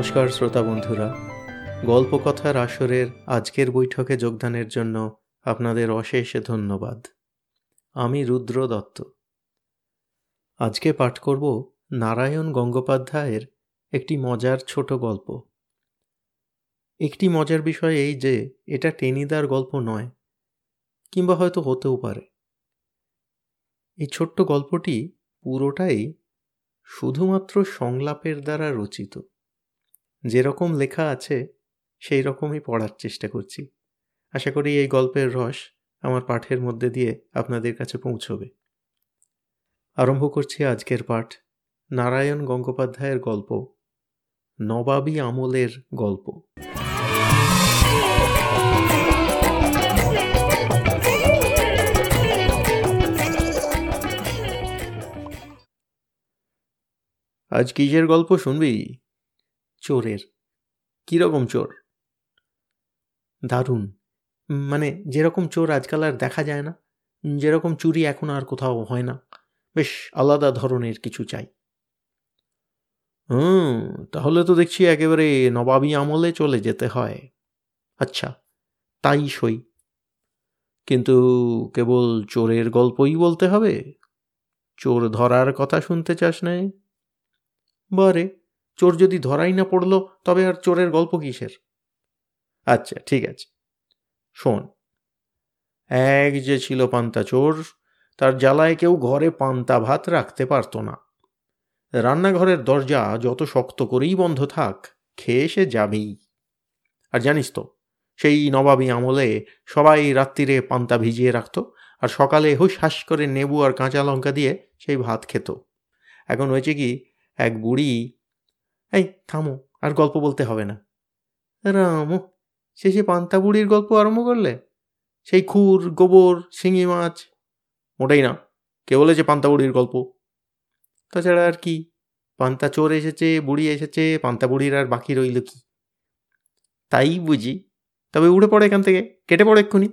নমস্কার শ্রোতা বন্ধুরা। গল্পকথার আসরের আজকের বৈঠকে যোগদানের জন্য আপনাদের অশেষ ধন্যবাদ। আমি রুদ্র দত্ত। আজকে পাঠ করব নারায়ণ গঙ্গোপাধ্যায়ের একটি মজার ছোট গল্প। একটি মজার বিষয় এই যে, এটা টেনিদার গল্প নয়, কিংবা হয়তো হতেও পারে। এই ছোট্ট গল্পটি পুরোটাই শুধুমাত্র সংলাপের দ্বারা রচিত। যেরকম লেখা আছে, সেই রকমই পড়ার চেষ্টা করছি। আশা করি এই গল্পের রস আমার পাঠের মধ্যে দিয়ে আপনাদের কাছে পৌঁছবে। আরম্ভ করছি আজকের পাঠ, নারায়ণ গঙ্গোপাধ্যায়ের গল্প, নবাবী আমলের গল্প। আজ কিসের গল্প শুনবি? চোরের। কীরকম চোর? দারুণ। মানে যেরকম চোর আজকাল আর দেখা যায় না, যেরকম চুরি এখন আর কোথাও হয় না। বেশ আলাদা ধরনের কিছু চাই। হুম, তাহলে তো দেখছি একেবারে নবাবী আমলে চলে যেতে হয়। আচ্ছা তাই সই। কিন্তু কেবল চোরের গল্পই বলতে হবে? চোর ধরার কথা শুনতে চাস নাই? বারে। চোর যদি ধরাই না পড়ল, তবে আর চোরের গল্প কিসের? আচ্ছা ঠিক আছে। শোন, এক যে ছিল পান্তা চোর, তার জ্বালায় কেউ ঘরে পান্তা ভাত রাখতে পারত না। রান্নাঘরের দরজা যত শক্ত করেই বন্ধ থাক, খেয়ে সে যাবেই। আর জানিস তো, সেই নবাবী আমলে সবাই রাত্রিরে পান্তা ভিজিয়ে রাখত, আর সকালে হুস হাস করে নেবু আর কাঁচা লঙ্কা দিয়ে সেই ভাত খেত। এখন হয়েছে কি, এক বুড়ি এই, থামো, আর গল্প বলতে হবে না। রামো, শেষে পান্তা বুড়ির গল্প আরম্ভ করলে? সেই খুর, গোবর, শিঙি মাছ? ওটাই না, কে বলেছে পান্তা বুড়ির গল্প? তাছাড়া আর কি, পান্তা চোর এসেছে, বুড়ি এসেছে, পান্তা বুড়ির আর বাকি রইল কি? তাই বুঝি, তবে উড়ে পড়ে এখান থেকে, কেটে পড়ে এক্ষুনি।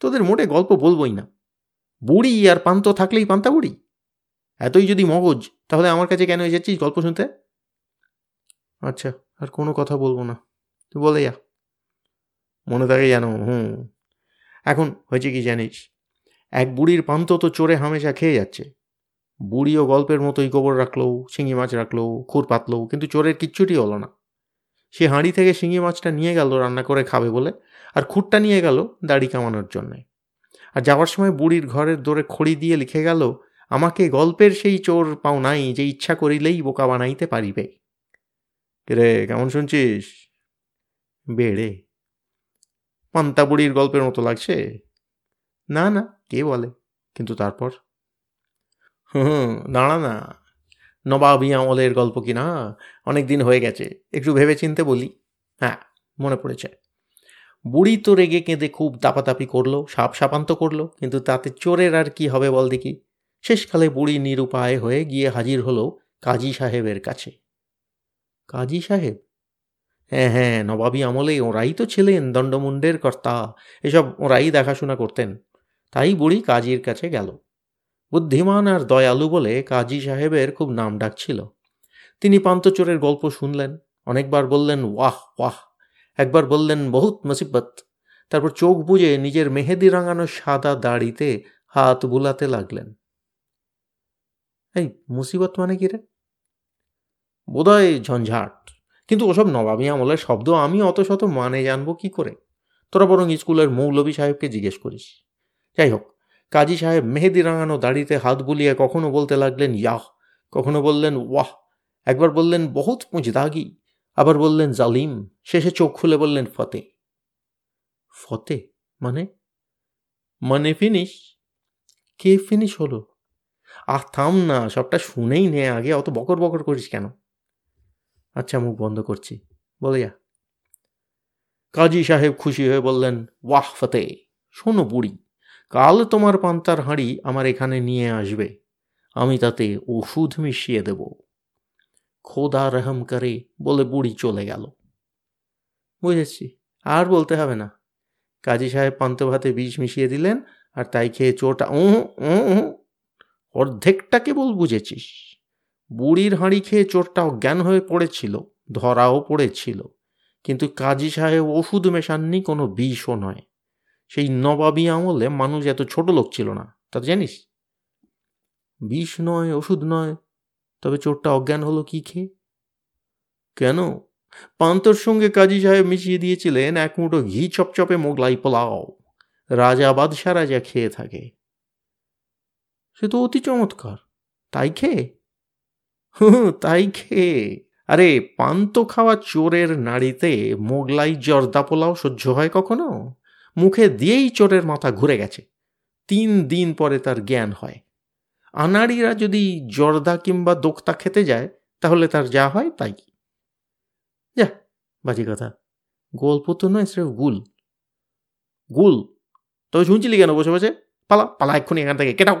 তোদের মোটে গল্প বলবই না। বুড়ি আর পান্ত থাকলেই পান্তা বুড়ি? এতই যদি মগজ, তাহলে আমার কাছে কেন এসেছিস গল্প শুনতে? আচ্ছা আর কোনো কথা বলব না। তুই বলে যা। মনে থাকে জানো হুম। এখন হয়েছে কি জানিস? এক বুড়ির পান্ত তো চোরে হামেশা খেয়ে যাচ্ছে। বুড়িও গল্পের মতোই গোবর রাখল, শিঙি মাছ রাখল, খুর পাতলো, কিন্তু চোরের কিচ্ছুটি হলো না। সে হাঁড়ি থেকে শিঙি মাছটা নিয়ে গেল রান্না করে খাবে বলে, আর খুঁটটা নিয়ে গেল দাড়ি কামানোর জন্যে। আর যাওয়ার সময় বুড়ির ঘরের দোরে খড়ি দিয়ে লিখে গেল, আমাকে গল্পের সেই চোর পাও নাই, যে ইচ্ছা করিলেই বোকা বানাইতে পারিবে। রে, কেমন শুনছিস? বেড়ে। পান্তা বুড়ির গল্পের মতো লাগছে? না না, কে বলে? কিন্তু তারপর? হুম দাঁড়া না। নবাবী আমলের গল্প কি না? অনেক দিন হয়ে গেছে, একটু ভেবে চিনতে বলি। হ্যাঁ মনে পড়েছে। বুড়ি তো রেগে কেঁদে খুব দাপাতাপি করল, সাপ সাপান্ত করল, কিন্তু তাতে চোরের আর কি হবে বল দেখি। শেষকালে বুড়ি নিরুপায় হয়ে গিয়ে হাজির হলো কাজী সাহেবের কাছে। কাজী সাহেব? হ্যাঁ হ্যাঁ নবাবী আমলে ওরাই তো ছিলেন দণ্ডমুণ্ডের কর্তা। এসব ওরাই দেখাশোনা করতেন। তাই বুড়ি কাজীর কাছে গেল। বুদ্ধিমান আর দয়ালু বলে কাজী সাহেবের খুব নাম ডাকছিল তিনি পান্তচোরের গল্প শুনলেন। অনেকবার বললেন, ওয়াহ ওয়াহ। একবার বললেন, বহুত মুসিবত। তারপর চোখ বুঝে নিজের মেহেদি রাঙানো সাদা দাড়িতে হাত বুলাতে লাগলেন। এই, মুসিবত মানে কি রে? বোধহয় ঝঞ্ঝাট। কিন্তু ওসব নবাবী আমলের শব্দ আমি অত শত মানে জানব কি করে? তোরা বরং স্কুলের মৌলবী সাহেবকে জিজ্ঞেস করিস। যাই হোক, কাজী সাহেব মেহেদি রাঙানো দাড়িতে হাত বুলিয়ে কখনো বলতে লাগলেন, ইয়াহ! কখনো বললেন, ওয়াহ! একবার বললেন, বহুত পুঁজদাগি আবার বললেন, জালিম! শেষে চোখ খুলে বললেন, ফতে! ফতে? মানে? মানে ফিনিশ? কে ফিনিশ হলো? আহ, থাম না, সবটা শুনেই নে, আগে অত বকর বকর করিস কেন? আচ্ছা মুখ বন্ধ করছি। বলে যা কাজী সাহেব খুশি হয়ে বললেন, ওয়াহ, ফতে, শোনো বুড়ি, কাল তোমার পান্তার হাঁড়ি আমার এখানে নিয়ে আসবে, আমি তাতে ওষুধ মিশিয়ে দেব। খোদা রহম করে বলে বুড়ি চলে গেল। বুঝেছি, আর বলতে হবে না। কাজী সাহেব পান্ত ভাতে বিষ মিশিয়ে দিলেন, আর তাই খেয়ে চোটা চোরটা ও অর্ধেকটা কেবল বুঝেছিস। বুড়ির হাঁড়ি খেয়ে চোরটা অজ্ঞান হয়ে পড়েছিল, ধরাও পড়েছিল। কিন্তু কাজী সাহেব ওষুধ মেশাননি, কোনো বিষও নয়। সেই নবাবী আমলে মানুষ এত ছোট লোক ছিল না, তা জানিস? বিষ নয়, ওষুধ নয়, তবে চোরটা অজ্ঞান হলো কি খেয়ে? কেন? পান্তর সঙ্গে কাজী সাহেব মিশিয়ে দিয়েছিলেন এক মুঠো ঘি চপচপে মোগলাই পোলাও। রাজা বাদশাহ রাজা খেয়ে থাকে। সে তো অতি চমৎকার, তাই খেয়ে? হুম তাই খেয়ে। আরে পান্ত খাওয়া চোরের নাড়িতে মোগলাই জর্দা পোলাও সহ্য হয় কখনো? মুখে দিয়েই চোরের মাথা ঘুরে গেছে। তিন দিন পরে তার জ্ঞান হয়। আনাড়িরা যদি জর্দা কিংবা দোক্তা খেতে যায়, তাহলে তার যা হয় তাই। যা, বাজি কথা। গল্প তো নয়, স্রেফ গুল। গুল? তবে শুনছিলি কেন বসে বসে? পালা পালা, এক্ষুনি এখান থেকে। কেটাও